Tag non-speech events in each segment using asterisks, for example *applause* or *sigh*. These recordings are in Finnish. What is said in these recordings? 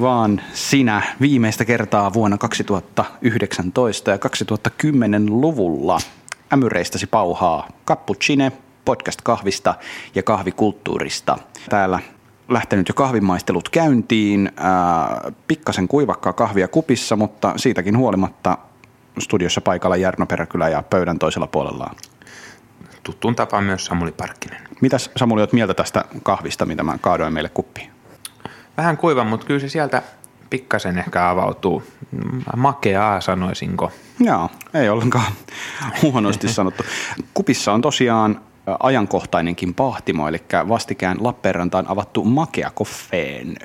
Vaan sinä viimeistä kertaa vuonna 2019 ja 2010-luvulla ämyreistäsi pauhaa Cappuccine, podcast kahvista ja kahvikulttuurista. Täällä lähtenyt jo kahvimaistelut käyntiin, ää, pikkasen kuivakkaa kahvia kupissa, mutta siitäkin huolimatta studiossa paikalla Jarno Peräkylä ja pöydän toisella puolella Tuttuun tapaan myös Samuli Parkkinen. Mitäs Samuli olet mieltä tästä kahvista, mitä mä kaadoin meille kuppiin? Vähän kuiva, mutta kyllä se sieltä pikkasen ehkä avautuu. Makeaa sanoisinko. Joo, ei ollenkaan *laughs* huonosti sanottu. Kupissa on tosiaan ajankohtainenkin pahtimo, eli vastikään Lappeenrantaan avattu Makea Koffeen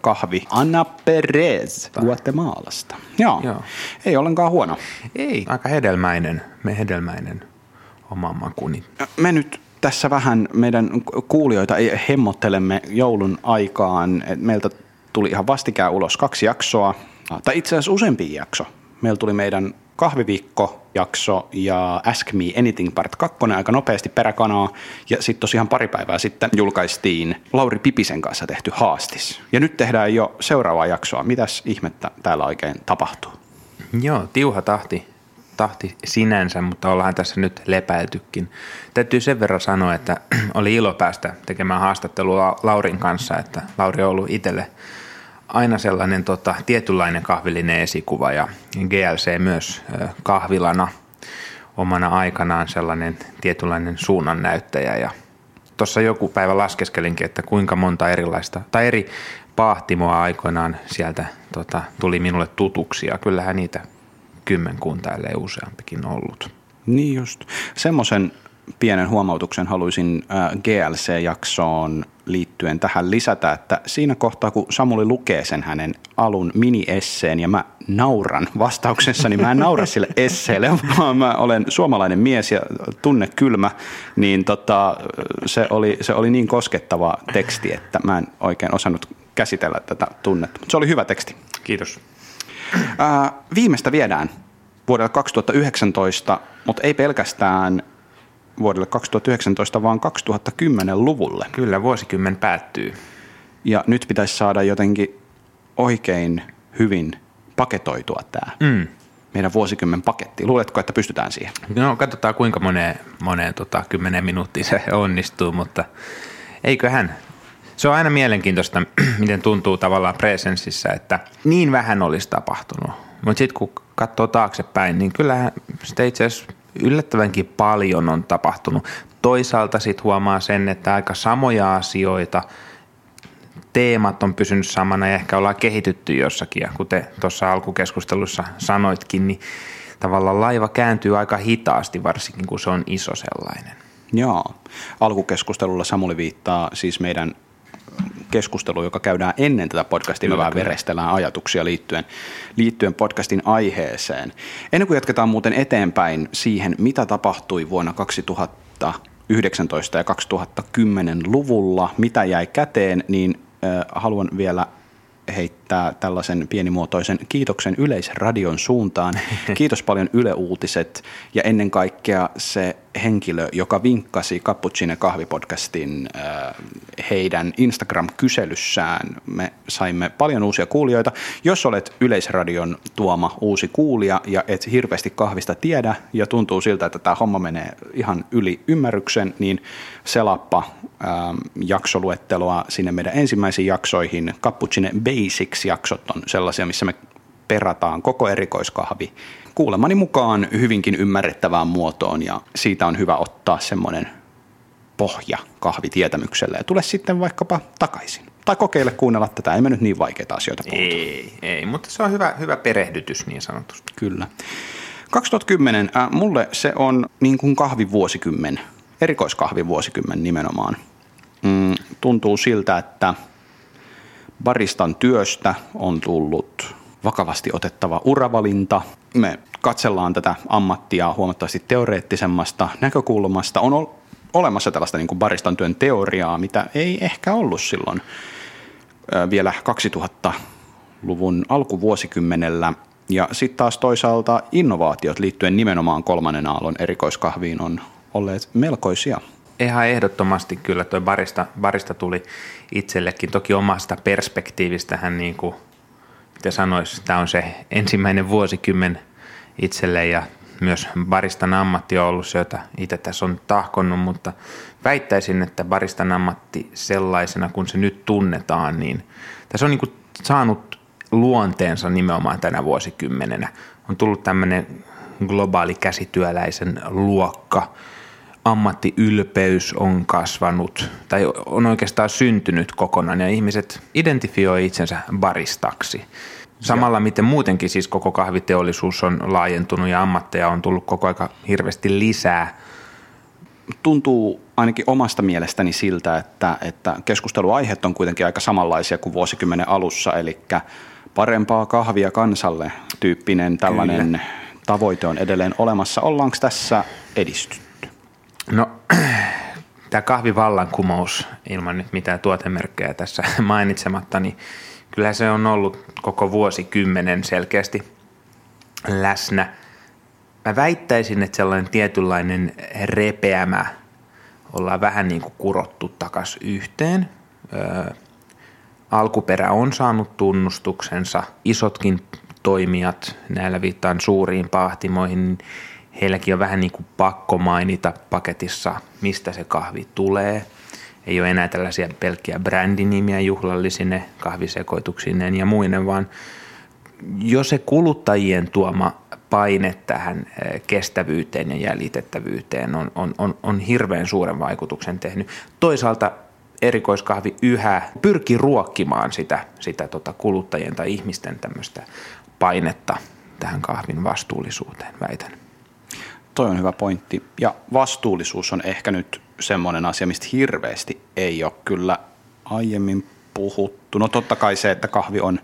kahvi Anna Perez Guatemalasta. Joo, Joo, ei ollenkaan huono. Ei, aika hedelmäinen, me hedelmäinen oma makuni. Me nyt tässä vähän meidän kuulijoita hemmottelemme joulun aikaan. Meiltä tuli ihan vastikään ulos kaksi jaksoa, tai itse asiassa useampi jakso. Meillä tuli meidän kahviviikko-jakso ja Ask Me Anything Part 2 aika nopeasti peräkanaa. Ja sitten tosiaan pari päivää sitten julkaistiin Lauri Pipisen kanssa tehty haastis. Ja nyt tehdään jo seuraavaa jaksoa. Mitäs ihmettä täällä oikein tapahtuu? Joo, tiuha tahti tahti sinänsä, mutta ollaan tässä nyt lepäiltykin. Täytyy sen verran sanoa, että *clears throat* oli ilo päästä tekemään haastattelua Laurin kanssa, että Lauri on ollut itselle aina sellainen tota, tietynlainen kahvillinen esikuva ja GLC myös kahvilana omana aikanaan sellainen tietynlainen suunnannäyttäjä ja tuossa joku päivä laskeskelinkin, että kuinka monta erilaista tai eri pahtimoa aikoinaan sieltä tota, tuli minulle tutuksia. Kyllähän niitä kymmenkunta, ellei useampikin ollut. Niin just. Semmoisen pienen huomautuksen haluaisin GLC-jaksoon liittyen tähän lisätä, että siinä kohtaa, kun Samuli lukee sen hänen alun mini-esseen ja mä nauran vastauksessa, niin mä en naura sille esseelle, *laughs* vaan mä olen suomalainen mies ja tunne kylmä, niin tota, se, oli, se oli niin koskettava teksti, että mä en oikein osannut käsitellä tätä tunnetta. Se oli hyvä teksti. Kiitos. Ää, viimeistä viedään vuodelle 2019, mutta ei pelkästään vuodelle 2019, vaan 2010-luvulle. Kyllä, vuosikymmen päättyy. Ja nyt pitäisi saada jotenkin oikein hyvin paketoitua tämä mm. meidän vuosikymmen paketti. Luuletko, että pystytään siihen? No katsotaan kuinka moneen, moneen tota, kymmenen minuuttia se onnistuu, mutta eiköhän se on aina mielenkiintoista, *clears throat* miten tuntuu tavallaan presenssissä, että niin vähän olisi tapahtunut. Mutta sitten kun katsoo taaksepäin, niin kyllähän sitä itse asiassa yllättävänkin paljon on tapahtunut. Toisaalta sitten huomaa sen, että aika samoja asioita, teemat on pysynyt samana ja ehkä ollaan kehitytty jossakin. Ja kuten tuossa alkukeskustelussa sanoitkin, niin tavallaan laiva kääntyy aika hitaasti, varsinkin kun se on iso sellainen. Joo. Alkukeskustelulla Samuli viittaa siis meidän keskustelu, joka käydään ennen tätä podcastia. Me vähän verestellään ajatuksia liittyen, liittyen podcastin aiheeseen. Ennen kuin jatketaan muuten eteenpäin siihen, mitä tapahtui vuonna 2019 ja 2010-luvulla, mitä jäi käteen, niin haluan vielä heittää tällaisen pienimuotoisen kiitoksen Yleisradion suuntaan. *laughs* Kiitos paljon Yle Uutiset ja ennen kaikkea se henkilö, joka vinkkasi Cappuccine kahvipodcastin äh, heidän Instagram-kyselyssään. Me saimme paljon uusia kuulijoita. Jos olet Yleisradion tuoma uusi kuulija ja et hirveästi kahvista tiedä ja tuntuu siltä, että tämä homma menee ihan yli ymmärryksen, niin selappa ähm, jaksoluetteloa sinne meidän ensimmäisiin jaksoihin. Cappuccine Basics-jaksot on sellaisia, missä me perataan koko erikoiskahvi kuulemani mukaan hyvinkin ymmärrettävään muotoon ja siitä on hyvä ottaa semmoinen pohja kahvitietämykselle ja tule sitten vaikkapa takaisin. Tai kokeile kuunnella tätä, ei me nyt niin vaikeita asioita puhuta. Ei, ei, mutta se on hyvä, hyvä perehdytys niin sanotusti. Kyllä. 2010, äh, mulle se on niin kuin kahvivuosikymmen, erikoiskahvivuosikymmen nimenomaan. Mm, tuntuu siltä, että baristan työstä on tullut vakavasti otettava uravalinta. Me katsellaan tätä ammattia huomattavasti teoreettisemmasta näkökulmasta. On olemassa tällaista niin kuin baristan työn teoriaa, mitä ei ehkä ollut silloin vielä 2000-luvun alkuvuosikymmenellä. Ja sitten taas toisaalta innovaatiot liittyen nimenomaan kolmannen aallon erikoiskahviin on olleet melkoisia. Ihan ehdottomasti kyllä tuo barista, barista tuli itsellekin. Toki omasta perspektiivistähän niin kuin, mitä sanoisi, tämä on se ensimmäinen vuosikymmen itselle ja myös baristan ammatti on ollut se, jota itse tässä on tahkonnut, mutta väittäisin, että baristan ammatti sellaisena, kun se nyt tunnetaan, niin tässä on niin kuin saanut luonteensa nimenomaan tänä vuosikymmenenä. On tullut tämmöinen globaali käsityöläisen luokka, ammattiylpeys on kasvanut tai on oikeastaan syntynyt kokonaan ja ihmiset identifioi itsensä baristaksi. Samalla miten muutenkin siis koko kahviteollisuus on laajentunut ja ammatteja on tullut koko aika hirveästi lisää. Tuntuu ainakin omasta mielestäni siltä, että, että keskusteluaiheet on kuitenkin aika samanlaisia kuin vuosikymmenen alussa, eli parempaa kahvia kansalle tyyppinen tällainen Kyllä. tavoite on edelleen olemassa. Ollaanko tässä edistytty? No *clears throat* tämä kahvivallankumous ilman nyt mitään tuotemerkkejä tässä *laughs* mainitsematta, niin kyllä se on ollut koko vuosikymmenen selkeästi läsnä. Mä väittäisin, että sellainen tietynlainen repeämä ollaan vähän niin kuin kurottu takas yhteen. Öö, alkuperä on saanut tunnustuksensa. Isotkin toimijat, näillä viittaan suuriin pahtimoihin, niin heilläkin on vähän niin kuin pakko mainita paketissa, mistä se kahvi tulee. Ei ole enää tällaisia pelkkiä brändinimiä juhlallisine kahvisekoituksineen ja muinen, vaan jo se kuluttajien tuoma paine tähän eh, kestävyyteen ja jäljitettävyyteen on, on, on, on hirveän suuren vaikutuksen tehnyt. Toisaalta erikoiskahvi yhä pyrkii ruokkimaan sitä, sitä tota kuluttajien tai ihmisten tämmöistä painetta tähän kahvin vastuullisuuteen, väitän. Toi on hyvä pointti. Ja vastuullisuus on ehkä nyt semmoinen asia, mistä hirveästi ei ole kyllä aiemmin puhuttu. No totta kai se, että kahvi on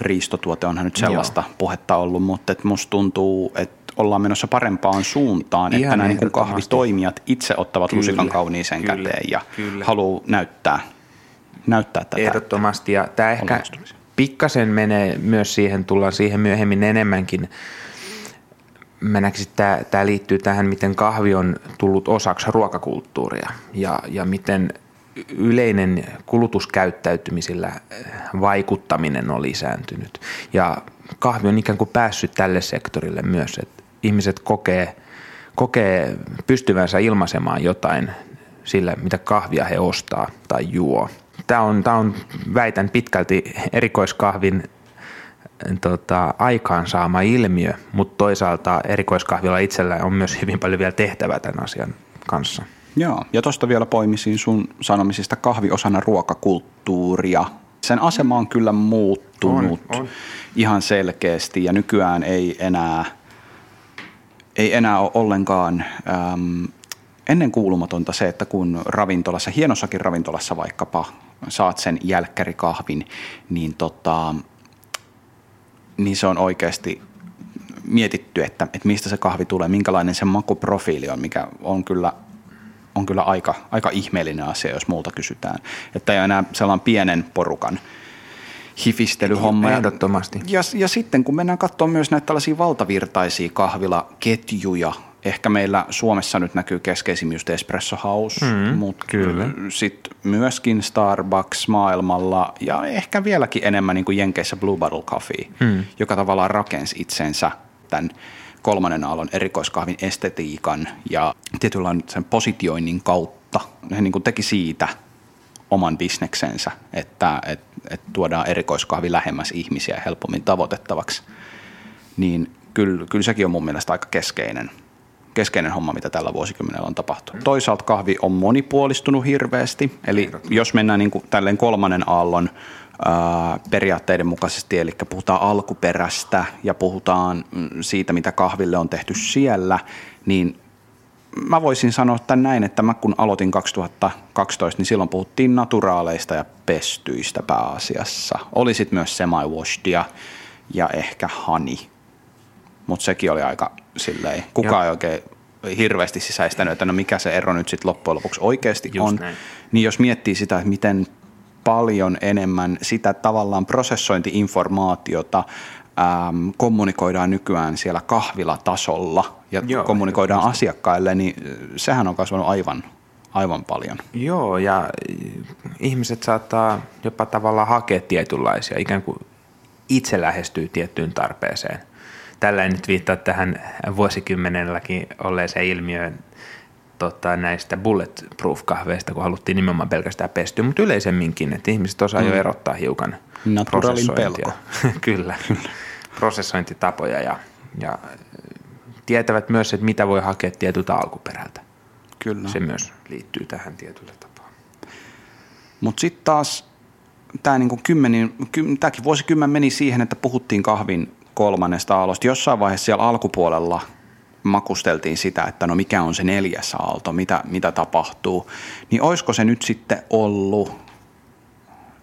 riistotuote, onhan nyt sellaista Joo. puhetta ollut, mutta et musta tuntuu, että ollaan menossa parempaan suuntaan, Ihan että nämä niin kahvitoimijat itse ottavat kyllä, lusikan kauniiseen kyllä, käteen ja kyllä. haluaa näyttää, näyttää tätä. Ehdottomasti, ja tämä ehkä pikkasen menee myös siihen, tullaan siihen myöhemmin enemmänkin, näkisin, että tämä, liittyy tähän, miten kahvi on tullut osaksi ruokakulttuuria ja, ja miten yleinen kulutuskäyttäytymisillä vaikuttaminen on lisääntynyt. Ja kahvi on ikään kuin päässyt tälle sektorille myös, että ihmiset kokee, kokee pystyvänsä ilmaisemaan jotain sillä, mitä kahvia he ostaa tai juo. Tämä on, tämä on väitän pitkälti erikoiskahvin tota, aikaansaama ilmiö, mutta toisaalta erikoiskahvilla itsellä on myös hyvin paljon vielä tehtävää tämän asian kanssa. Joo, ja tuosta vielä poimisin sun sanomisista kahvi osana ruokakulttuuria. Sen asema on kyllä muuttunut on, on. ihan selkeästi ja nykyään ei enää, ei enää ole ollenkaan äm, ennen kuulumatonta se, että kun ravintolassa, hienossakin ravintolassa vaikkapa saat sen jälkkärikahvin, niin tota, niin se on oikeasti mietitty, että, että mistä se kahvi tulee, minkälainen se makuprofiili on, mikä on kyllä, on kyllä aika, aika ihmeellinen asia, jos multa kysytään. Että ei ole enää sellainen pienen porukan hifistelyhomma. Ehdottomasti. Ja, ja sitten kun mennään katsomaan myös näitä tällaisia valtavirtaisia kahvilaketjuja, ehkä meillä Suomessa nyt näkyy keskeisin just Espresso House, mm, mutta sitten myöskin Starbucks maailmalla ja ehkä vieläkin enemmän niin kuin Jenkeissä Blue Bottle Coffee, mm. joka tavallaan rakensi itsensä tämän kolmannen aallon erikoiskahvin estetiikan ja tietyllä sen positioinnin kautta. He niin kuin teki siitä oman bisneksensä, että et, et tuodaan erikoiskahvi lähemmäs ihmisiä helpommin tavoitettavaksi. Niin kyllä, kyllä sekin on mun mielestä aika keskeinen – keskeinen homma, mitä tällä vuosikymmenellä on tapahtunut. Mm. Toisaalta kahvi on monipuolistunut hirveästi, eli jos mennään niin kuin tälleen kolmannen aallon ää, periaatteiden mukaisesti, eli puhutaan alkuperästä ja puhutaan mm, siitä, mitä kahville on tehty siellä, niin mä voisin sanoa tämän näin, että mä kun aloitin 2012, niin silloin puhuttiin naturaaleista ja pestyistä pääasiassa. Oli sitten myös semi-washed ja, ja ehkä honey, mutta sekin oli aika silleen, kukaan Joo. ei oikein hirveästi sisäistänyt, että no mikä se ero nyt sitten loppujen lopuksi oikeasti Just on. Näin. Niin jos miettii sitä, että miten paljon enemmän sitä tavallaan prosessointiinformaatiota äm, kommunikoidaan nykyään siellä kahvilatasolla ja Joo, kommunikoidaan asiakkaille, niin sehän on kasvanut aivan, aivan paljon. Joo, ja ihmiset saattaa jopa tavallaan hakea tietynlaisia, ikään kuin itse lähestyy tiettyyn tarpeeseen. Tällä ei nyt viittaa tähän vuosikymmenelläkin olleeseen ilmiöön tota, näistä bulletproof-kahveista, kun haluttiin nimenomaan pelkästään pestyä, mutta yleisemminkin, että ihmiset osaa mm. jo erottaa hiukan Naturalin pelko. *laughs* Kyllä, prosessointitapoja ja, ja tietävät myös, että mitä voi hakea tietyltä alkuperältä. Kyllä. Se myös liittyy tähän tietyllä tapaa. Mutta sitten taas tämä niinku kymmenin, ky, tämäkin vuosikymmen meni siihen, että puhuttiin kahvin kolmannesta aallosta. Jossain vaiheessa siellä alkupuolella makusteltiin sitä, että no mikä on se neljäs aalto, mitä, mitä tapahtuu. Niin olisiko se nyt sitten ollut,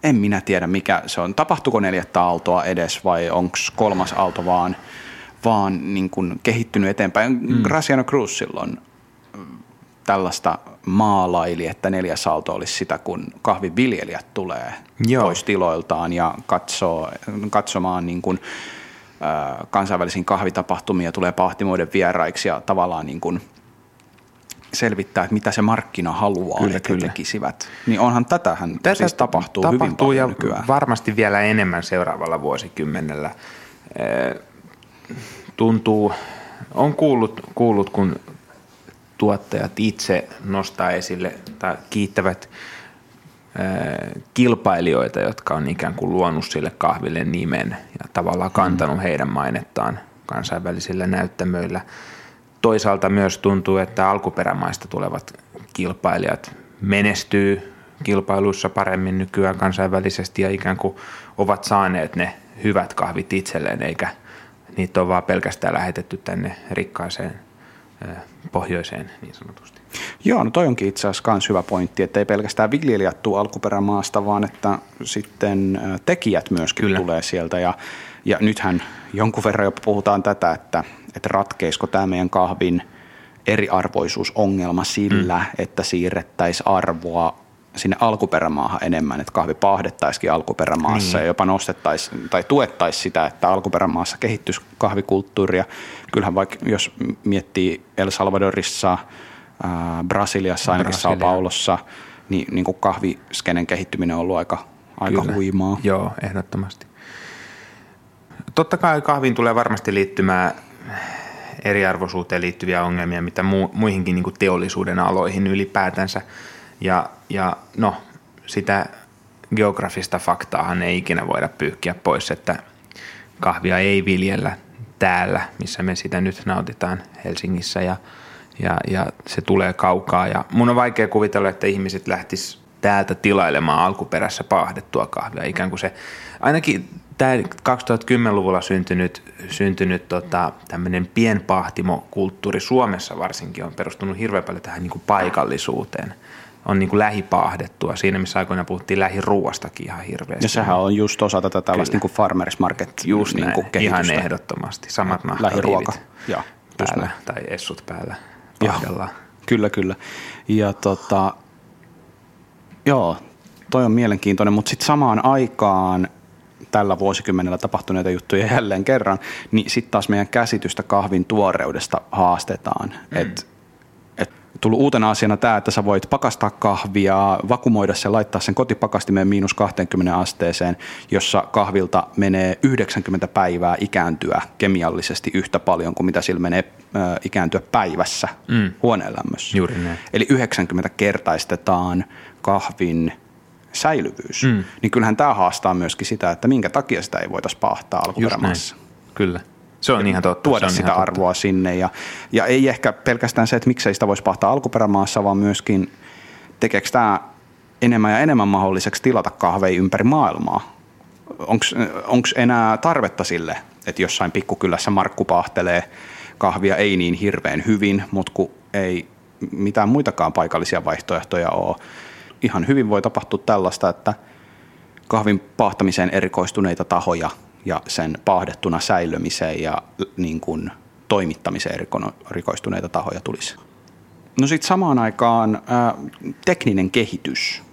en minä tiedä mikä se on. Tapahtuuko neljättä aaltoa edes vai onko kolmas aalto vaan, vaan niin kuin kehittynyt eteenpäin. Mm. Graciano Cruz silloin tällaista maalaili, että neljäs aalto olisi sitä, kun kahviviljelijät tulee Joo. pois tiloiltaan ja katsoo, katsomaan niin kuin, kansainvälisiin kahvitapahtumia, tulee pahtimoiden vieraiksi ja tavallaan niin kuin selvittää, että mitä se markkina haluaa, kyllä, että kyllä. tekisivät. Niin onhan tätähän Tätä siis tapahtuu, tapahtuu hyvin paljon ja nykyään. varmasti vielä enemmän seuraavalla vuosikymmenellä. Tuntuu, on kuullut, kuullut kun tuottajat itse nostaa esille tai kiittävät kilpailijoita, jotka on ikään kuin luonut sille kahville nimen ja tavallaan kantanut mm. heidän mainettaan kansainvälisillä näyttämöillä. Toisaalta myös tuntuu, että alkuperämaista tulevat kilpailijat menestyy kilpailuissa paremmin nykyään kansainvälisesti ja ikään kuin ovat saaneet ne hyvät kahvit itselleen, eikä niitä ole vaan pelkästään lähetetty tänne rikkaaseen pohjoiseen niin sanotusti. Joo, no toi onkin itse asiassa myös hyvä pointti, että ei pelkästään viljelijät tule alkuperämaasta, vaan että sitten tekijät myöskin Kyllä. tulee sieltä. Ja, ja nythän jonkun verran jopa puhutaan tätä, että, että ratkeisiko tämä meidän kahvin eriarvoisuusongelma sillä, mm. että siirrettäisiin arvoa sinne alkuperämaahan enemmän, että kahvi pahdettaisikin alkuperämaassa niin. ja jopa nostettaisiin tai tuettaisiin sitä, että alkuperämaassa kehittyisi kahvikulttuuria. Kyllähän vaikka jos miettii El Salvadorissa, ää, Brasiliassa, ainakin Brasilia. Sao Paulossa, niin, niin kuin kahviskenen kehittyminen on ollut aika, aika Kyllä. huimaa. Joo, ehdottomasti. Totta kai kahviin tulee varmasti liittymään eriarvoisuuteen liittyviä ongelmia, mitä mu- muihinkin niin kuin teollisuuden aloihin ylipäätänsä – ja, ja no, sitä geografista faktaahan ei ikinä voida pyykkiä pois, että kahvia ei viljellä täällä, missä me sitä nyt nautitaan Helsingissä ja, ja, ja se tulee kaukaa. Ja mun on vaikea kuvitella, että ihmiset lähtis täältä tilailemaan alkuperässä paahdettua kahvia. Ikään kuin se, ainakin tämä 2010-luvulla syntynyt, syntynyt tota, tämmöinen pienpahtimokulttuuri Suomessa varsinkin on perustunut hirveän paljon tähän niin kuin paikallisuuteen – on niin kuin lähipaahdettua siinä, missä aikoina puhuttiin lähiruuastakin ihan hirveästi. Ja sehän on just osa tätä tällaista niin kuin farmers market just niin kuin ihan ehdottomasti. Samat Lähiruoka. Ja, päällä, tai essut päällä pahdellaan. Kyllä, kyllä. Ja tota, joo, toi on mielenkiintoinen, mutta sitten samaan aikaan tällä vuosikymmenellä tapahtuneita juttuja jälleen kerran, niin sitten taas meidän käsitystä kahvin tuoreudesta haastetaan. Mm. Että tullut uutena asiana tämä, että sä voit pakastaa kahvia, vakumoida sen, laittaa sen kotipakastimeen miinus 20 asteeseen, jossa kahvilta menee 90 päivää ikääntyä kemiallisesti yhtä paljon kuin mitä sillä menee äh, ikääntyä päivässä mm. huoneen lämmössä. Juuri näin. Eli 90 kertaistetaan kahvin säilyvyys. Mm. Niin kyllähän tämä haastaa myöskin sitä, että minkä takia sitä ei voitaisiin pahtaa alkuperämaassa. Kyllä. Se on ihan totta. Tuoda sitä totta. arvoa sinne. Ja, ja ei ehkä pelkästään se, että miksei sitä voisi pahtaa alkuperämaassa, vaan myöskin tekeekö tämä enemmän ja enemmän mahdolliseksi tilata kahveja ympäri maailmaa. Onko enää tarvetta sille, että jossain pikkukylässä Markku pahtelee kahvia ei niin hirveän hyvin, mutta kun ei mitään muitakaan paikallisia vaihtoehtoja ole. Ihan hyvin voi tapahtua tällaista, että kahvin pahtamiseen erikoistuneita tahoja ja sen pahdettuna säilömiseen ja niin kuin toimittamiseen rikoistuneita tahoja tulisi. No sitten samaan aikaan ää, tekninen kehitys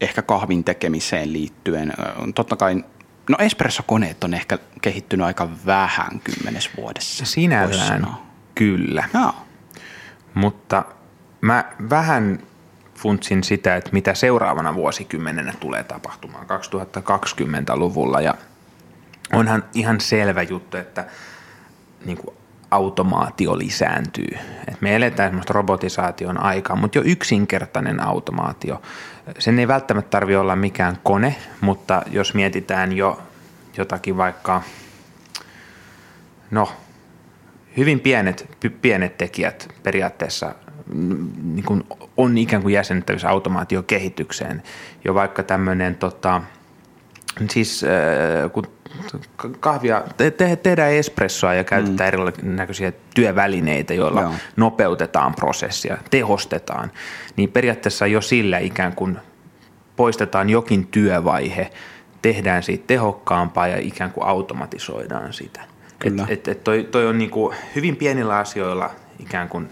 ehkä kahvin tekemiseen liittyen. Totta kai, no espressokoneet on ehkä kehittynyt aika vähän kymmenes vuodessa. Sinällään kyllä. No. Mutta mä vähän funtsin sitä, että mitä seuraavana vuosikymmenenä tulee tapahtumaan 2020-luvulla ja onhan ihan selvä juttu, että niin kuin automaatio lisääntyy. Et me eletään semmoista robotisaation aikaa, mutta jo yksinkertainen automaatio. Sen ei välttämättä tarvi olla mikään kone, mutta jos mietitään jo jotakin vaikka, no hyvin pienet, pienet tekijät periaatteessa niin kuin on ikään kuin jäsennettävissä automaatiokehitykseen. Jo vaikka tämmöinen, tota, siis äh, kun kahvia, te, te, tehdään espressoa ja käytetään mm. erinäköisiä työvälineitä, joilla Joo. nopeutetaan prosessia, tehostetaan, niin periaatteessa jo sillä ikään kuin poistetaan jokin työvaihe, tehdään siitä tehokkaampaa ja ikään kuin automatisoidaan sitä. Kyllä. Et, et, toi, toi on niin kuin hyvin pienillä asioilla ikään kuin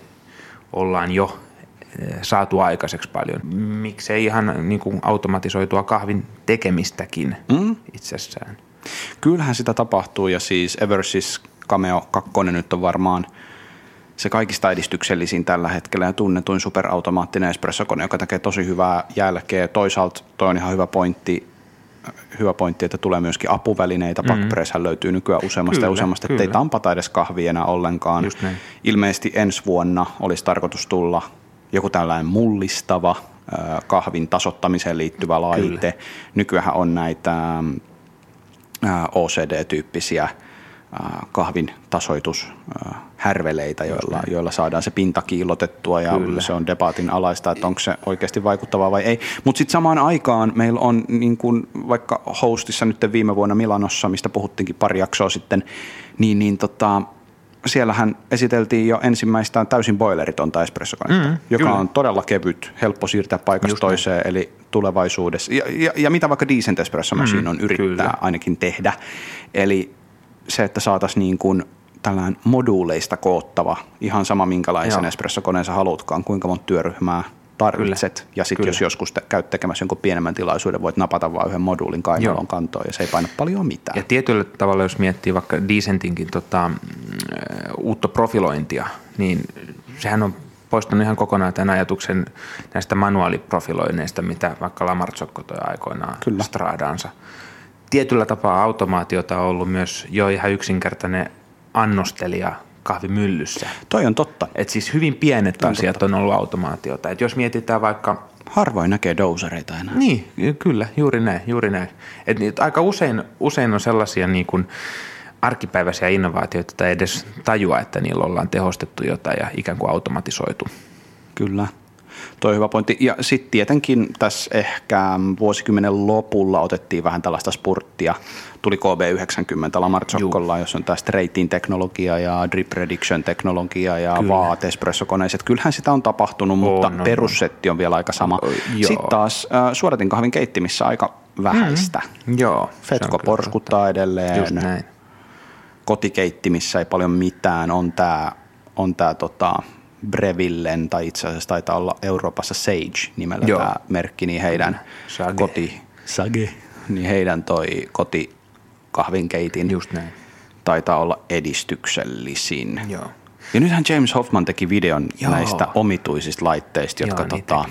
ollaan jo eh, saatu aikaiseksi paljon. Miksei ihan niin kuin automatisoitua kahvin tekemistäkin mm. itsessään. Kyllähän sitä tapahtuu ja siis Eversys Cameo 2 nyt on varmaan se kaikista edistyksellisin tällä hetkellä ja tunnetuin superautomaattinen espressokone, joka tekee tosi hyvää jälkeä. Toisaalta toi on ihan hyvä pointti, hyvä pointti, että tulee myöskin apuvälineitä. Mm. Löytyy nykyään useammasta kyllä, ja useammasta, ettei tampata edes kahvia enää ollenkaan. Ilmeisesti ensi vuonna olisi tarkoitus tulla joku tällainen mullistava kahvin tasottamiseen liittyvä laite. Kyllä. Nykyään on näitä OCD-tyyppisiä kahvin tasoitushärveleitä, joilla, joilla saadaan se pinta kiilotettua ja Kyllä. se on debaatin alaista, että onko se oikeasti vaikuttavaa vai ei. Mutta sitten samaan aikaan meillä on niin kun vaikka hostissa nyt viime vuonna Milanossa, mistä puhuttiinkin pari jaksoa sitten, niin, niin tota, siellähän esiteltiin jo ensimmäistä täysin boileritonta espressokonetta, mm, joka kyllä. on todella kevyt, helppo siirtää paikasta Just toiseen, eli tulevaisuudessa. Ja, ja, ja mitä vaikka Decent Espresso Machine mm, on yrittää kyllä. ainakin tehdä. Eli se, että saataisiin niin kuin tällainen moduuleista koottava, ihan sama minkälaisen espressokoneen sä haluatkaan, kuinka monta työryhmää tarvitset. Kyllä. Ja sitten jos joskus te, käyt tekemässä jonkun pienemmän tilaisuuden, voit napata vain yhden moduulin kainalon kantoon ja se ei paina paljon mitään. Ja tietyllä tavalla, jos miettii vaikka Decentinkin tota, mm, uutta profilointia, niin sehän on poistanut ihan kokonaan tämän ajatuksen näistä manuaaliprofiloineista, mitä vaikka Lamartsokko toi aikoinaan Kyllä. Stradaansa. Tietyllä tapaa automaatiota on ollut myös jo ihan yksinkertainen annostelija kahvimyllyssä. Toi on totta. Et siis hyvin pienet on asiat totta. on ollut automaatiota. Et jos mietitään vaikka... Harvoin näkee dousereita enää. Niin, kyllä, juuri näin. Juuri näin. Et aika usein, usein on sellaisia niin kuin arkipäiväisiä innovaatioita tai edes tajua, että niillä ollaan tehostettu jotain ja ikään kuin automatisoitu. Kyllä. Tuo hyvä pointti. Ja sitten tietenkin tässä ehkä vuosikymmenen lopulla otettiin vähän tällaista spurttia. Tuli KB90 Lamartsokkolla, jos on tämä straightin teknologia ja drip prediction teknologia ja Kyllä. vaat espressokoneet. Kyllähän sitä on tapahtunut, mutta on, perussetti on vielä aika sama. Sitten taas äh, suodatin kahvin keittimissä aika vähäistä. Mm, joo. Fetko porskuttaa edelleen. Just näin. Kotikeittimissä ei paljon mitään. On tämä on tää, tota, Brevillen, tai itse asiassa taitaa olla Euroopassa Sage nimellä Joo. tämä merkki, niin heidän Sage. koti... Sage. Niin heidän toi koti kahvinkeitin Just näin. taitaa olla edistyksellisin. Joo. Ja nythän James Hoffman teki videon Joo. näistä omituisista laitteista, jotka Joo, niin tota,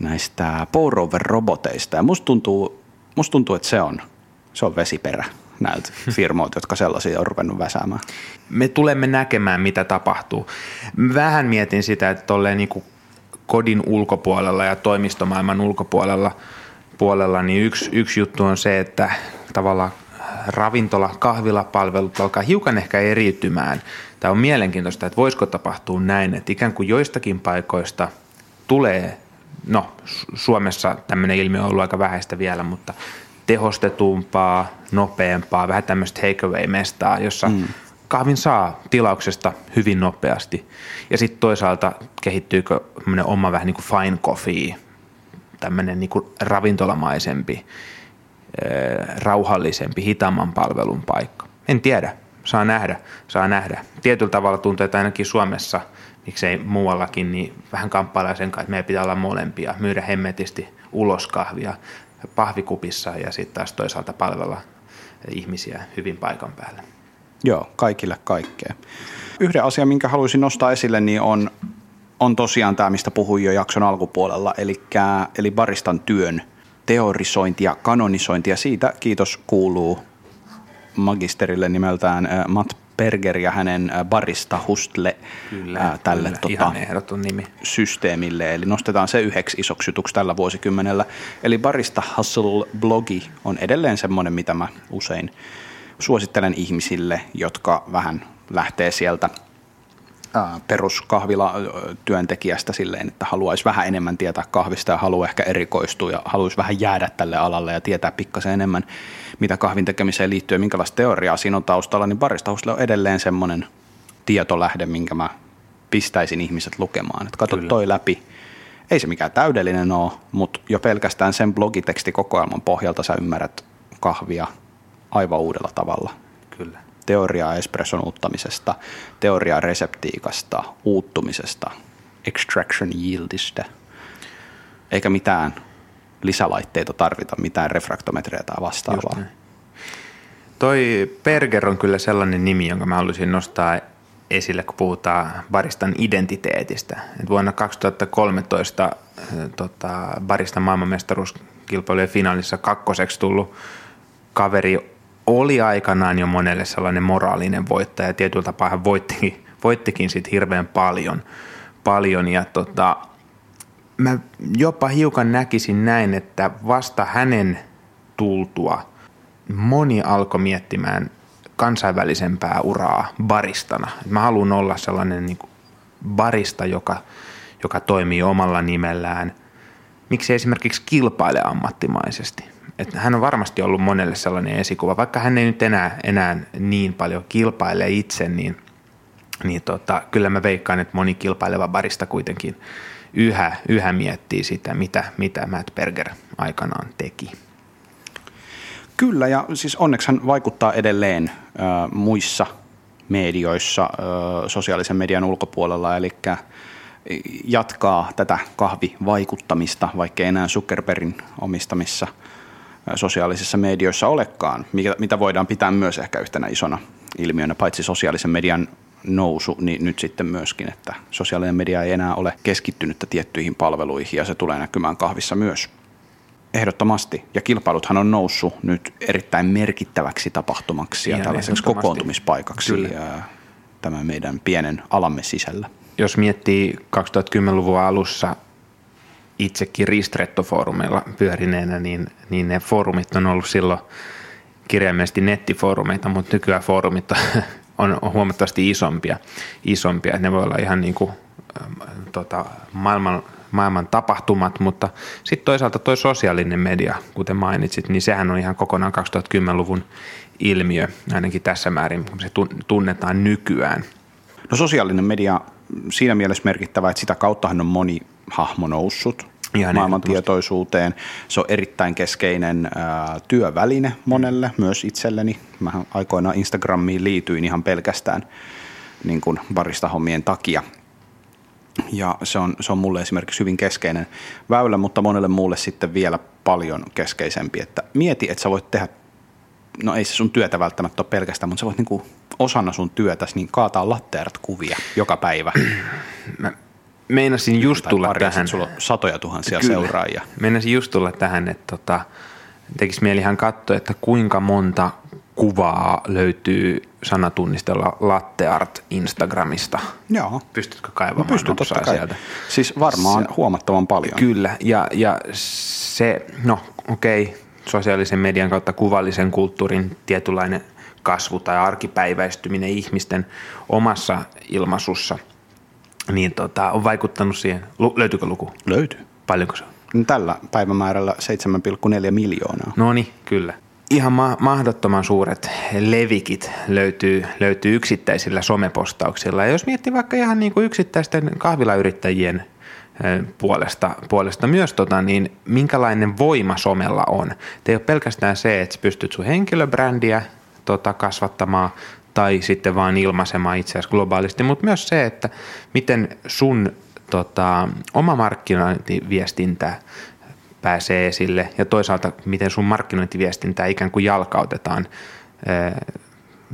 näistä pour roboteista Ja musta tuntuu, musta tuntuu, että se on, se on vesiperä näiltä firmoilta, jotka sellaisia on ruvennut väsäämään. Me tulemme näkemään, mitä tapahtuu. Vähän mietin sitä, että tolleen niin kuin kodin ulkopuolella ja toimistomaailman ulkopuolella puolella, niin yksi, yksi juttu on se, että tavallaan ravintola, kahvilapalvelut alkaa hiukan ehkä eriytymään. Tämä on mielenkiintoista, että voisiko tapahtua näin, että ikään kuin joistakin paikoista tulee, no Suomessa tämmöinen ilmiö on ollut aika vähäistä vielä, mutta tehostetumpaa, nopeampaa, vähän tämmöistä takeaway-mestaa, jossa mm. kahvin saa tilauksesta hyvin nopeasti. Ja sitten toisaalta kehittyykö oma vähän niin kuin fine coffee, tämmöinen niin ravintolamaisempi, rauhallisempi, hitaamman palvelun paikka. En tiedä, saa nähdä, saa nähdä. Tietyllä tavalla tuntuu, että ainakin Suomessa, miksei muuallakin, niin vähän kamppaillaan sen kanssa, että meidän pitää olla molempia, myydä hemmetisti ulos kahvia, pahvikupissa ja sitten taas toisaalta palvella ihmisiä hyvin paikan päällä. Joo, kaikille kaikkea. Yhden asian, minkä haluaisin nostaa esille, niin on on tosiaan tämä, mistä puhuin jo jakson alkupuolella, eli, eli baristan työn teorisointi ja kanonisointi, ja siitä kiitos kuuluu magisterille nimeltään Matt Berger ja hänen barista Hustle Kyllä, ää, tälle kyllä. tota, nimi. systeemille, eli nostetaan se yhdeksi isoksi jutuksi tällä vuosikymmenellä. Eli Barista Hustle-blogi on edelleen semmoinen, mitä mä usein suosittelen ihmisille, jotka vähän lähtee sieltä peruskahvila-työntekijästä silleen, että haluaisi vähän enemmän tietää kahvista ja haluaa ehkä erikoistua ja haluaisi vähän jäädä tälle alalle ja tietää pikkasen enemmän, mitä kahvin tekemiseen liittyy ja minkälaista teoriaa siinä on taustalla, niin Barista Hustle on edelleen semmoinen tietolähde, minkä mä pistäisin ihmiset lukemaan. Että katso Kyllä. toi läpi. Ei se mikään täydellinen ole, mutta jo pelkästään sen blogitekstikokoelman pohjalta sä ymmärrät kahvia aivan uudella tavalla. Teoriaa espresson uuttamisesta, teoriaa reseptiikasta, uuttumisesta, extraction yieldistä. Eikä mitään lisälaitteita tarvita, mitään refraktometreja tai vastaavaa. Toi Berger on kyllä sellainen nimi, jonka mä haluaisin nostaa esille, kun puhutaan baristan identiteetistä. Et vuonna 2013 äh, tota, baristan maailmanmestaruuskilpailujen finaalissa kakkoseksi tullut kaveri oli aikanaan jo monelle sellainen moraalinen voittaja. Tietyllä tapaa hän voittikin, voittikin sit hirveän paljon. paljon ja tota, mä jopa hiukan näkisin näin, että vasta hänen tultua moni alkoi miettimään kansainvälisempää uraa baristana. Mä haluan olla sellainen niin barista, joka, joka toimii omalla nimellään. Miksi esimerkiksi kilpaile ammattimaisesti? Et hän on varmasti ollut monelle sellainen esikuva, vaikka hän ei nyt enää, enää niin paljon kilpaile itse, niin, niin tota, kyllä mä veikkaan, että moni kilpaileva barista kuitenkin yhä, yhä miettii sitä, mitä, mitä Matt Berger aikanaan teki. Kyllä, ja siis onneksi hän vaikuttaa edelleen ö, muissa medioissa ö, sosiaalisen median ulkopuolella, eli jatkaa tätä kahvivaikuttamista, vaikka enää Zuckerbergin omistamissa sosiaalisissa medioissa olekaan, mikä, mitä voidaan pitää myös ehkä yhtenä isona ilmiönä, paitsi sosiaalisen median nousu, niin nyt sitten myöskin, että sosiaalinen media ei enää ole keskittynyttä tiettyihin palveluihin ja se tulee näkymään kahvissa myös. Ehdottomasti. Ja kilpailuthan on noussut nyt erittäin merkittäväksi tapahtumaksi ja Ihan tällaiseksi kokoontumispaikaksi Kyllä. tämän meidän pienen alamme sisällä. Jos miettii 2010-luvun alussa itsekin Ristretto-foorumeilla pyörineenä, niin, niin ne foorumit on ollut silloin kirjaimellisesti nettifoorumeita, mutta nykyään foorumit on, *laughs* huomattavasti isompia. isompia. Ne voi olla ihan niin kuin, ähm, tota, maailman, maailman tapahtumat, mutta sitten toisaalta toi sosiaalinen media, kuten mainitsit, niin sehän on ihan kokonaan 2010-luvun ilmiö, ainakin tässä määrin, kun se tun- tunnetaan nykyään. No sosiaalinen media siinä mielessä merkittävä, että sitä kauttahan on moni hahmo noussut Ihan maailman tietoisuuteen. Se on erittäin keskeinen ää, työväline monelle, myös itselleni. Mä aikoinaan Instagramiin liityin ihan pelkästään niin kuin baristahommien takia. Ja se on, se on mulle esimerkiksi hyvin keskeinen väylä, mutta monelle muulle sitten vielä paljon keskeisempi. Että mieti, että sä voit tehdä, no ei se sun työtä välttämättä ole pelkästään, mutta sä voit niinku osana sun työtäsi niin kaataa latteart kuvia joka päivä. Mä meinasin just tulla pari, tähän. Sulla on satoja tuhansia Kyllä. seuraajia. Meinasin just tulla tähän, että tota, tekisi mieli ihan katsoa, että kuinka monta kuvaa löytyy sanatunnistella latte art Instagramista. Joo. Pystytkö kaivamaan No pystyn totta kai. sieltä? Siis varmaan se, huomattavan paljon. Kyllä, ja, ja se, no okei, okay, sosiaalisen median kautta kuvallisen kulttuurin tietynlainen kasvu tai arkipäiväistyminen ihmisten omassa ilmaisussa, niin tota, on vaikuttanut siihen. Lu, löytyykö luku? Löytyy. Paljonko se on? No Tällä päivämäärällä 7,4 miljoonaa. No niin, kyllä. Ihan ma- mahdottoman suuret levikit löytyy, löytyy yksittäisillä somepostauksilla. Ja jos miettii vaikka ihan niin kuin yksittäisten kahvilayrittäjien puolesta, puolesta myös, tota, niin minkälainen voima somella on. Te ei ole pelkästään se, että pystyt sun henkilöbrändiä tota, kasvattamaan tai sitten vaan ilmaisemaan itseäsi globaalisti, mutta myös se, että miten sun tota, oma markkinointiviestintä pääsee esille ja toisaalta miten sun markkinointiviestintää ikään kuin jalkautetaan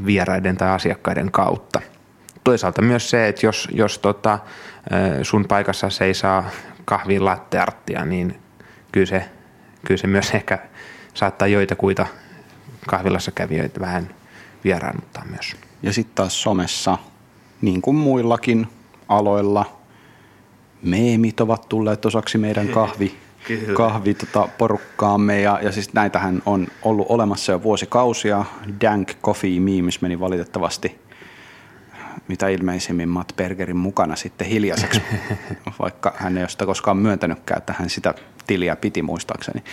vieraiden tai asiakkaiden kautta. toisaalta myös se, että jos, jos tota, sun paikassa se ei saa kahvin lattearttia, niin kyllä se, kyllä se myös ehkä saattaa joitakuita kahvilassa kävijöitä vähän vieraannuttaa myös. Ja sitten taas somessa, niin kuin muillakin aloilla, meemit ovat tulleet osaksi meidän kahvi, kahvi tota, porukkaamme. Ja, ja siis näitähän on ollut olemassa jo vuosikausia. Dank Coffee Memes meni valitettavasti mitä ilmeisimmin Matt Bergerin mukana sitten hiljaiseksi, *laughs* vaikka hän ei ole sitä koskaan myöntänytkään, että hän sitä tiliä piti muistaakseni,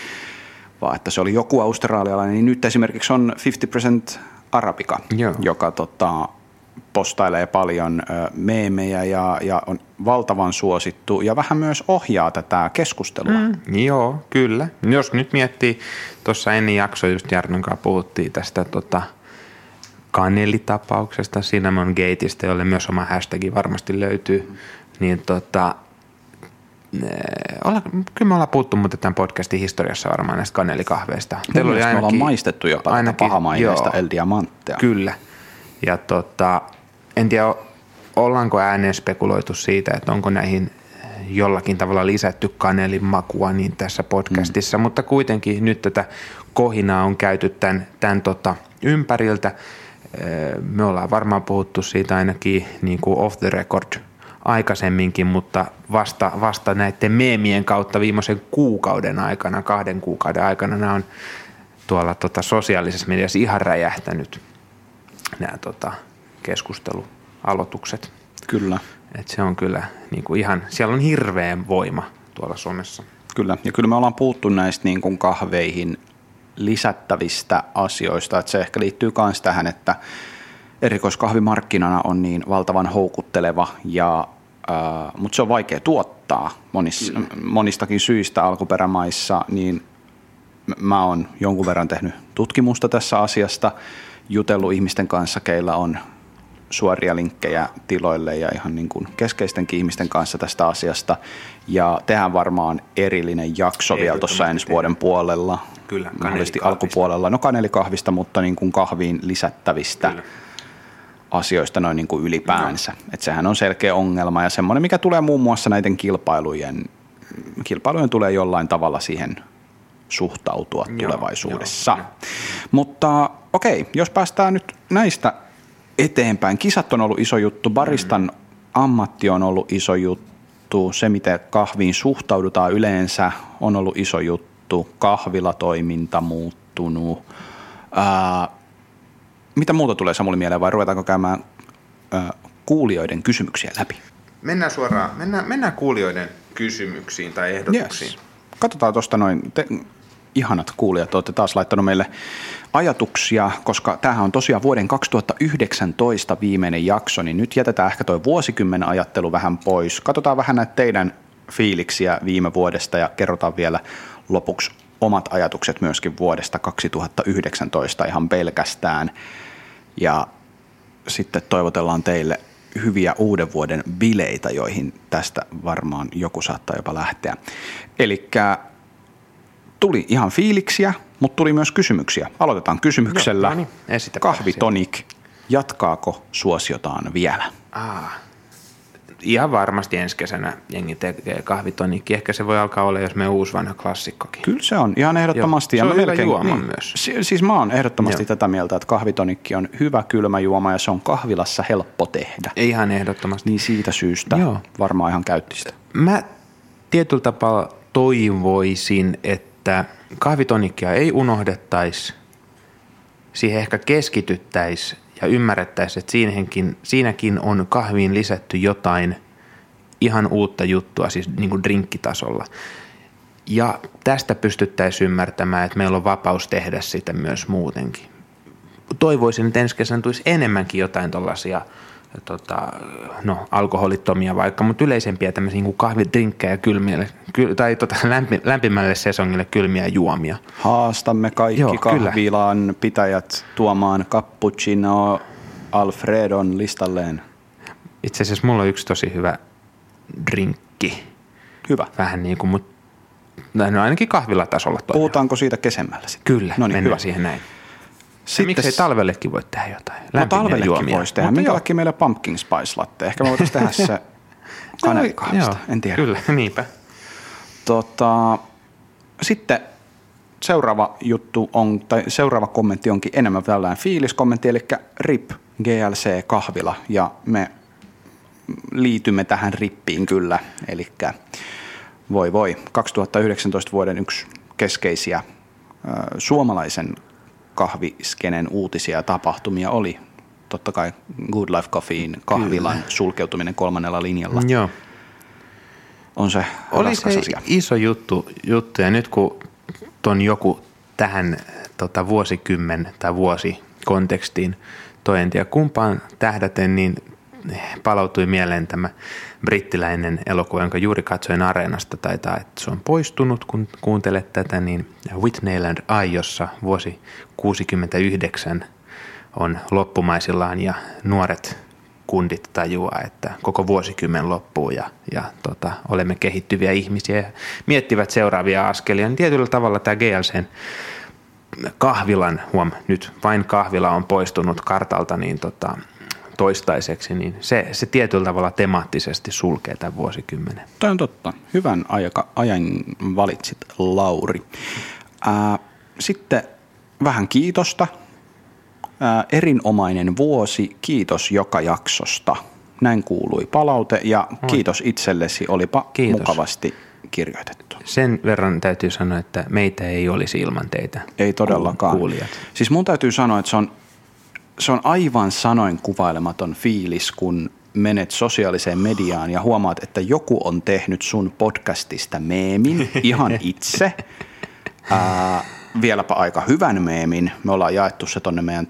vaan että se oli joku australialainen, niin nyt esimerkiksi on 50% Arabika, Joo. joka tota, postailee paljon meemejä ja, ja on valtavan suosittu ja vähän myös ohjaa tätä keskustelua. Mm, joo, kyllä. Jos nyt miettii, tuossa ennen jaksoa just Jarnon kanssa puhuttiin tästä tota, kanelitapauksesta, Cinnamon Gateista, jolle myös oma hashtagi varmasti löytyy, mm. niin tota, olla, kyllä me ollaan puhuttu mutta tämän podcastin historiassa varmaan näistä kanelikahveista. Teillä oli ainakin, me ollaan maistettu jopa ainakin, pahamaineista El Diamanttea. Kyllä. Ja tota, en tiedä, ollaanko ääneen spekuloitu siitä, että onko näihin jollakin tavalla lisätty kanelin makua niin tässä podcastissa, mm. mutta kuitenkin nyt tätä kohinaa on käyty tämän, tämän tota ympäriltä. Me ollaan varmaan puhuttu siitä ainakin niin kuin off the record aikaisemminkin, mutta vasta, vasta näiden meemien kautta viimeisen kuukauden aikana, kahden kuukauden aikana nämä on tuolla tota sosiaalisessa mediassa ihan räjähtänyt nämä tota, keskustelualoitukset. Kyllä. Et se on kyllä niin kuin ihan, siellä on hirveän voima tuolla Suomessa. Kyllä, ja kyllä me ollaan puuttu näistä niin kuin kahveihin lisättävistä asioista, että se ehkä liittyy myös tähän, että erikoiskahvimarkkinana on niin valtavan houkutteleva, ja, äh, mutta se on vaikea tuottaa monissa, monistakin syistä alkuperämaissa, niin mä oon jonkun verran tehnyt tutkimusta tässä asiasta, jutellut ihmisten kanssa, keillä on suoria linkkejä tiloille ja ihan niin kuin keskeistenkin ihmisten kanssa tästä asiasta. Ja tehdään varmaan erillinen jakso Ei, vielä tuossa ensi vuoden puolella. Kyllä, mahdollisesti alkupuolella. No kanelikahvista, mutta niin kuin kahviin lisättävistä Kyllä. Asioista noin niin kuin ylipäänsä. No. Et sehän on selkeä ongelma ja semmoinen, mikä tulee muun muassa näiden kilpailujen, kilpailujen tulee jollain tavalla siihen suhtautua joo, tulevaisuudessa. Joo, Mutta okei, jos päästään nyt näistä eteenpäin. Kisat on ollut iso juttu, baristan mm. ammatti on ollut iso juttu, se miten kahviin suhtaudutaan yleensä on ollut iso juttu, kahvilatoiminta muuttunut. Ää, mitä muuta tulee Samuli mieleen vai ruvetaanko käymään ää, kuulijoiden kysymyksiä läpi? Mennään suoraan, mennään, mennään kuulijoiden kysymyksiin tai ehdotuksiin. Yes. Katsotaan tuosta noin, te, ihanat kuulijat, olette taas laittanut meille ajatuksia, koska tämähän on tosiaan vuoden 2019 viimeinen jakso, niin nyt jätetään ehkä tuo vuosikymmenen ajattelu vähän pois. Katsotaan vähän näitä teidän fiiliksiä viime vuodesta ja kerrotaan vielä lopuksi omat ajatukset myöskin vuodesta 2019 ihan pelkästään. Ja sitten toivotellaan teille hyviä uuden vuoden bileitä, joihin tästä varmaan joku saattaa jopa lähteä. Eli tuli ihan fiiliksiä, mutta tuli myös kysymyksiä. Aloitetaan kysymyksellä. No, no niin, Kahvitonik, jatkaako suosiotaan vielä? Ah, ihan varmasti ensi kesänä jengi tekee kahvitonikki. Ehkä se voi alkaa olla, jos me uusi vanha klassikkokin. Kyllä se on, ihan ehdottomasti. Joo, se on ja melkein, juoma niin, myös. Siis mä oon ehdottomasti Joo. tätä mieltä, että kahvitonikki on hyvä kylmä juoma ja se on kahvilassa helppo tehdä. Ihan ehdottomasti. Niin siitä syystä Joo. varmaan ihan käyttistä. Mä tietyllä tapaa toivoisin, että että kahvitonikkia ei unohdettaisi, siihen ehkä keskityttäisi ja ymmärrettäisiin, että siinäkin, siinäkin on kahviin lisätty jotain ihan uutta juttua, siis niin kuin drinkkitasolla. Ja tästä pystyttäisiin ymmärtämään, että meillä on vapaus tehdä sitä myös muutenkin. Toivoisin, että ensi kesänä tulisi enemmänkin jotain tuollaisia – tota, no, alkoholittomia vaikka, mutta yleisempiä tämmöisiä niin kahvidrinkkejä kylmiä, ky, tai tota, lämpi, lämpimälle sesongille kylmiä juomia. Haastamme kaikki Joo, kahvilan kyllä. pitäjät tuomaan cappuccino Alfredon listalleen. Itse asiassa mulla on yksi tosi hyvä drinkki. Hyvä. Vähän niin kuin, mutta no ainakin kahvilatasolla toimiva. Puhutaanko siitä kesemmällä sitten? Kyllä, no niin, mennään hyvä. siihen näin. Sitten, miksei talvellekin voi tehdä jotain? No talvellekin voisi tehdä. Minkä takia meillä pumpkin spice latte? Ehkä me voitaisiin tehdä se *laughs* kanelikahvista. en tiedä. Kyllä, *laughs* niinpä. Tota, sitten seuraava juttu on, tai seuraava kommentti onkin enemmän tällainen fiiliskommentti, eli RIP GLC kahvila, ja me liitymme tähän rippiin kyllä, eli voi voi, 2019 vuoden yksi keskeisiä suomalaisen kahviskenen uutisia ja tapahtumia oli totta kai Good Life Coffeein kahvilan Kyllä. sulkeutuminen kolmannella linjalla. Joo. On se Oli se asia. iso juttu, juttu, ja nyt kun ton joku tähän tota, vuosikymmen tai vuosi kontekstiin toi en tiedä kumpaan tähdäten, niin palautui mieleen tämä brittiläinen elokuva, jonka juuri katsoin Areenasta, taitaa, että se on poistunut, kun kuuntelet tätä, niin Whitneyland Aiossa vuosi 69 on loppumaisillaan ja nuoret kundit tajuaa, että koko vuosikymmen loppuu ja, ja tota, olemme kehittyviä ihmisiä ja miettivät seuraavia askelia. Niin tietyllä tavalla tämä GLCn kahvilan, huom, nyt vain kahvila on poistunut kartalta, niin tota, toistaiseksi, niin se, se tietyllä tavalla temaattisesti sulkee tämän vuosikymmenen. Toi on totta. Hyvän aika, ajan valitsit, Lauri. Ää, sitten vähän kiitosta. Ää, erinomainen vuosi, kiitos joka jaksosta. Näin kuului palaute ja Oi. kiitos itsellesi, olipa kiitos. mukavasti kirjoitettu. Sen verran täytyy sanoa, että meitä ei olisi ilman teitä. Ei todellakaan. Kuulijat. Siis mun täytyy sanoa, että se on se on aivan sanoin kuvailematon fiilis, kun menet sosiaaliseen mediaan ja huomaat, että joku on tehnyt sun podcastista meemin *laughs* ihan itse. Ää, vieläpä aika hyvän meemin. Me ollaan jaettu se tonne meidän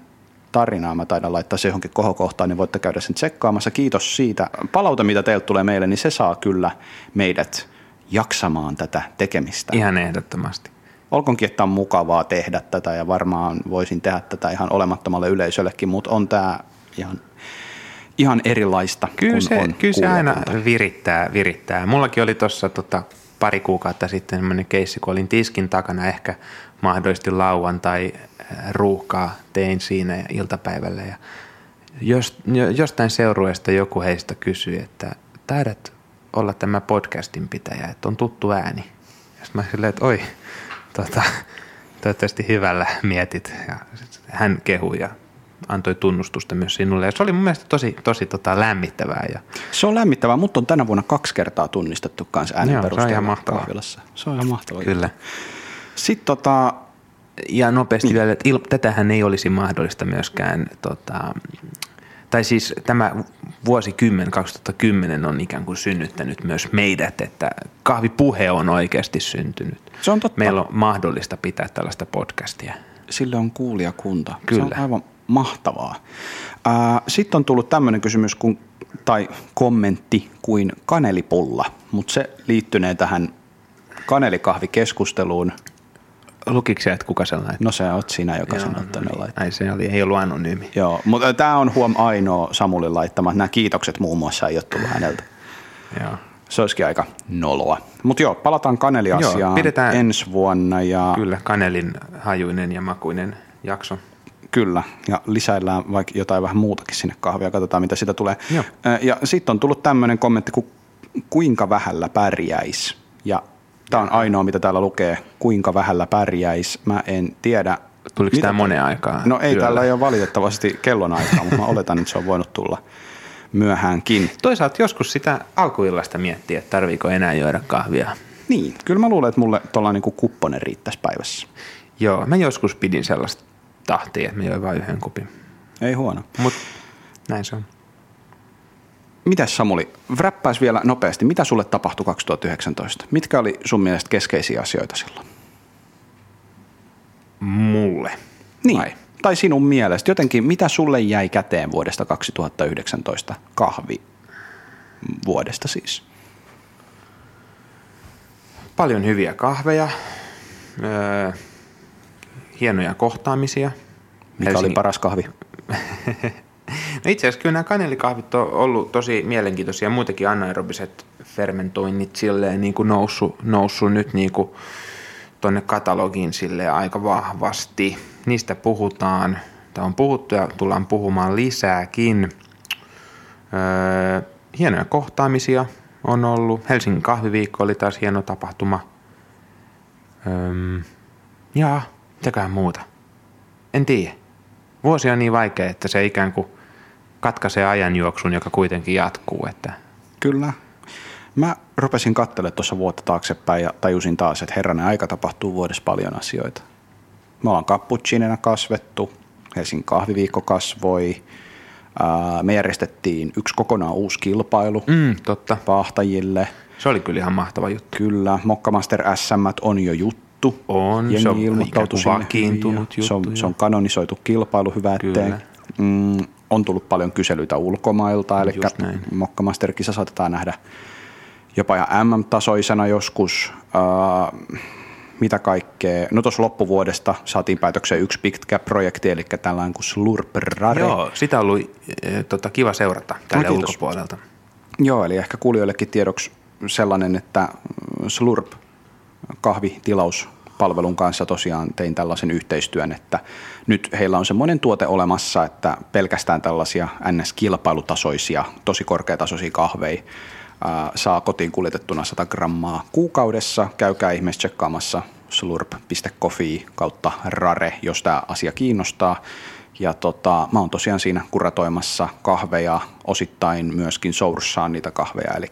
tarinaa. Mä taidan laittaa se johonkin kohokohtaan, niin voitte käydä sen tsekkaamassa. Kiitos siitä. Palaute, mitä teiltä tulee meille, niin se saa kyllä meidät jaksamaan tätä tekemistä. Ihan ehdottomasti olkoonkin, että on mukavaa tehdä tätä ja varmaan voisin tehdä tätä ihan olemattomalle yleisöllekin, mutta on tämä ihan, ihan erilaista kyllä kun se, on Kyllä se aina virittää, virittää. Mullakin oli tuossa tota, pari kuukautta sitten sellainen keissi, kun olin tiskin takana ehkä mahdollisesti lauantai äh, ruuhkaa tein siinä iltapäivällä ja jostain seurueesta joku heistä kysyi, että taidat olla tämä podcastin pitäjä, että on tuttu ääni. Ja mä silleen, että oi, tota, toivottavasti hyvällä mietit. Ja hän kehui ja antoi tunnustusta myös sinulle. Ja se oli mun mielestä tosi, tosi tota, lämmittävää. Ja... Se on lämmittävää, mutta on tänä vuonna kaksi kertaa tunnistettu kanssa äänen Joo, perusteella. Se on ihan mahtavaa. Kahvilassa. Se on ihan mahtavaa. Kyllä. Sitten tota, ja nopeasti niin. vielä, että il, tätähän ei olisi mahdollista myöskään tota, tai siis tämä vuosikymmen 2010 on ikään kuin synnyttänyt myös meidät, että kahvipuhe on oikeasti syntynyt. Se on totta. Meillä on mahdollista pitää tällaista podcastia. Sille on kuulijakunta. Kyllä. Se on aivan mahtavaa. Sitten on tullut tämmöinen kysymys kun, tai kommentti kuin kanelipulla, mutta se liittynee tähän kanelikahvikeskusteluun – Lukiko että kuka sen laittoi? No se oot sinä, joka sen on tänne laittanut. Ai se oli, ei ollut anonyymi. Joo, mutta tämä on huom ainoa Samulin laittama. Nämä kiitokset muun muassa ei ole tullut häneltä. Joo. Se olisikin aika noloa. Mutta joo, palataan kaneliasiaan joo, pidetään ensi vuonna. Ja... Kyllä, kanelin hajuinen ja makuinen jakso. Kyllä, ja lisäillään vaikka jotain vähän muutakin sinne kahvia, katsotaan mitä sitä tulee. Joo. Ja sitten on tullut tämmöinen kommentti kuin kuinka vähällä pärjäisi. Ja Tämä on ainoa, mitä täällä lukee, kuinka vähällä pärjäisi. Mä en tiedä. Tuliko tämä moneen aikaan? No ei, täällä ei ole valitettavasti aikaa, mutta mä oletan, että se on voinut tulla myöhäänkin. Toisaalta joskus sitä alkuillasta miettiä, että tarviiko enää juoda kahvia. Niin, kyllä mä luulen, että mulle tuolla niin kupponen riittäisi päivässä. Joo, mä joskus pidin sellaista tahtia, että mä join vain yhden kupin. Ei huono. Mutta näin se on. Mitäs Samuli, räppäis vielä nopeasti, mitä sulle tapahtui 2019? Mitkä oli sun mielestä keskeisiä asioita silloin? Mulle? Niin, Vai? tai sinun mielestä. Jotenkin, mitä sulle jäi käteen vuodesta 2019 kahvi vuodesta siis? Paljon hyviä kahveja, öö, hienoja kohtaamisia. Mikä Helsingin... oli paras kahvi? *laughs* No itse asiassa kyllä nämä kanelikahvit on ollut tosi mielenkiintoisia. Muitakin anaerobiset fermentoinnit silleen niin kuin noussut, noussut nyt niin kuin tuonne katalogiin sille aika vahvasti. Niistä puhutaan. Tämä on puhuttu ja tullaan puhumaan lisääkin. Öö, hienoja kohtaamisia on ollut. Helsingin kahviviikko oli taas hieno tapahtuma. Öö, ja mitäköhän muuta? En tiedä. Vuosi on niin vaikea, että se ikään kuin katkaisee ajanjuoksun, joka kuitenkin jatkuu. Että Kyllä. Mä rupesin katselemaan tuossa vuotta taaksepäin ja tajusin taas, että herranen aika tapahtuu vuodessa paljon asioita. Me ollaan cappuccinena kasvettu, Helsingin kahviviikko kasvoi, me järjestettiin yksi kokonaan uusi kilpailu mm, totta. paahtajille. Se oli kyllä ihan mahtava juttu. Kyllä, Mokkamaster SM on jo juttu. On, Jengi se on ilmoittautui ikään kuin sinne vakiintunut hyvin ja se on, juttu, se on kanonisoitu kilpailu, hyvä ettei. Mm, on tullut paljon kyselyitä ulkomailta, eli. Mokkamaster-kisa saatetaan nähdä jopa ihan MM-tasoisena joskus. Uh, mitä kaikkea. No tuossa loppuvuodesta saatiin päätökseen yksi Big Cap-projekti, eli tällainen kuin Slurp Rare. Joo, sitä on ollut e, tota, kiva seurata tälle No, ulkopuolelta. Joo, eli ehkä kuulijoillekin tiedoksi sellainen, että Slurp kahvitilauspalvelun kanssa tosiaan tein tällaisen yhteistyön, että nyt heillä on semmoinen tuote olemassa, että pelkästään tällaisia NS-kilpailutasoisia, tosi korkeatasoisia kahveja saa kotiin kuljetettuna 100 grammaa kuukaudessa. Käykää ihmeessä tsekkaamassa slurp.coffee kautta rare, jos tämä asia kiinnostaa. Ja tota, mä oon tosiaan siinä kuratoimassa kahveja, osittain myöskin sourssaan niitä kahveja, eli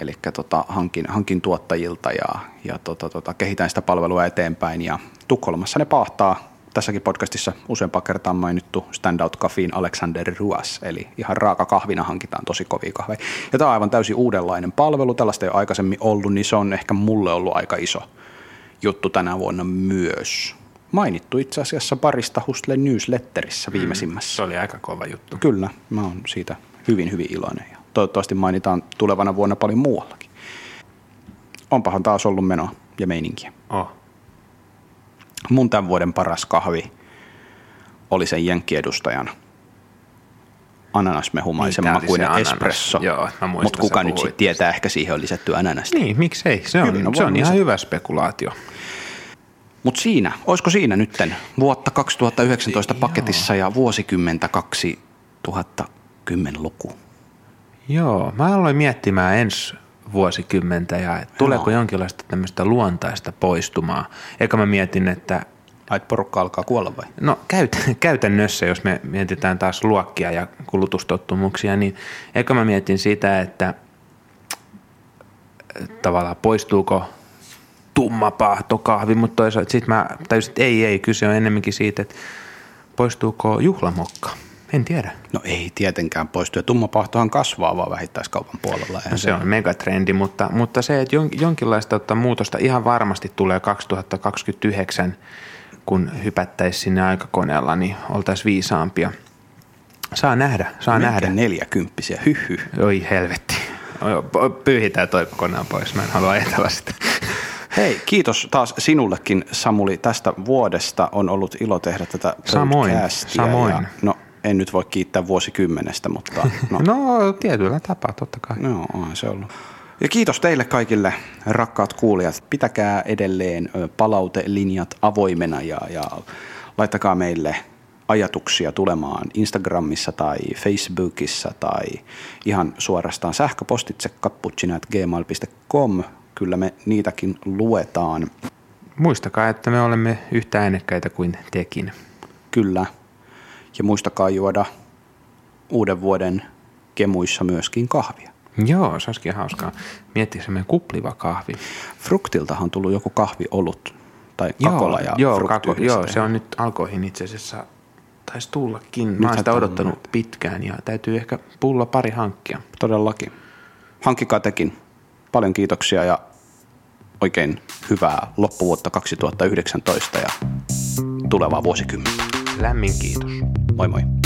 Eli tota, hankin, hankin tuottajilta ja, ja tota, tota, kehitän sitä palvelua eteenpäin. Ja Tukholmassa ne pahtaa tässäkin podcastissa useampaan kertaan mainittu Standout Caffein Alexander Ruas, eli ihan raaka kahvina hankitaan tosi kovia kahveja. Ja tämä on aivan täysin uudenlainen palvelu, tällaista ei ole aikaisemmin ollut, niin se on ehkä mulle ollut aika iso juttu tänä vuonna myös. Mainittu itse asiassa parista Hustle newsletterissä viimeisimmässä. Se oli aika kova juttu. Kyllä, mä oon siitä hyvin, hyvin iloinen ja toivottavasti mainitaan tulevana vuonna paljon muuallakin. Onpahan taas ollut menoa ja meininkiä. Oh. Mun tämän vuoden paras kahvi oli sen jenkkiedustajan ananasmehumaisen Niin, makuinen ananas. espresso. Joo, mä Mutta kuka nyt sitten tietää, ehkä siihen on lisätty ananasta. Niin, miksei? Se on, Hyvin on se on ihan hyvä spekulaatio. Mutta siinä, olisiko siinä nytten vuotta 2019 paketissa ja vuosikymmentä 2010 luku? Joo, mä aloin miettimään ensi vuosikymmentä ja että tuleeko jonkinlaista tämmöistä luontaista poistumaa. Eikä mä mietin, että Ai, että porukka alkaa kuolla vai? no käyt, käytännössä, jos me mietitään taas luokkia ja kulutustottumuksia, niin eikä mä mietin sitä, että tavallaan poistuuko tumma pahtokahvi, mutta toisaalta sitten mä tajusin, että ei, ei, kyse on enemmänkin siitä, että poistuuko juhlamokka. En tiedä. No ei tietenkään poistu. Ja tummapahtohan kasvaa vaan vähittäiskaupan puolella. No se on megatrendi, mutta, mutta se, että jon- jonkinlaista tota, muutosta ihan varmasti tulee 2029, kun hypättäisiin sinne aikakoneella, niin oltaisiin viisaampia. Saa nähdä, saa nähdä. Melkein neljäkymppisiä, hyhy. Oi helvetti. Pyyhitään toi kokonaan pois, mä en halua ajatella sitä. Hei, kiitos taas sinullekin Samuli tästä vuodesta. On ollut ilo tehdä tätä Samoin, samoin. Ja, no, en nyt voi kiittää vuosikymmenestä, mutta no, *laughs* No tietyllä tapaa, totta kai. no onhan se ollut. Ja kiitos teille kaikille rakkaat kuulijat. Pitäkää edelleen palautelinjat avoimena ja, ja laittakaa meille ajatuksia tulemaan Instagramissa tai Facebookissa tai ihan suorastaan sähköpostitse cappuccino.gmail.com. Kyllä me niitäkin luetaan. Muistakaa, että me olemme yhtä äänekkäitä kuin tekin. Kyllä. Ja muistakaa juoda uuden vuoden kemuissa myöskin kahvia. Joo, se olisikin hauskaa. Miettiä semmoinen kupliva kahvi. Fruktiltahan on tullut joku kahviolut tai kakola ja joo, kako, joo, se on nyt alkoihin itse asiassa, taisi tullakin. Mä oon sitä odottanut pitkään ja täytyy ehkä pullo pari hankkia. Todellakin. Hankkikaa tekin. Paljon kiitoksia ja oikein hyvää loppuvuotta 2019 ja tulevaa vuosikymmentä. Lämmin kiitos. Moin, moin.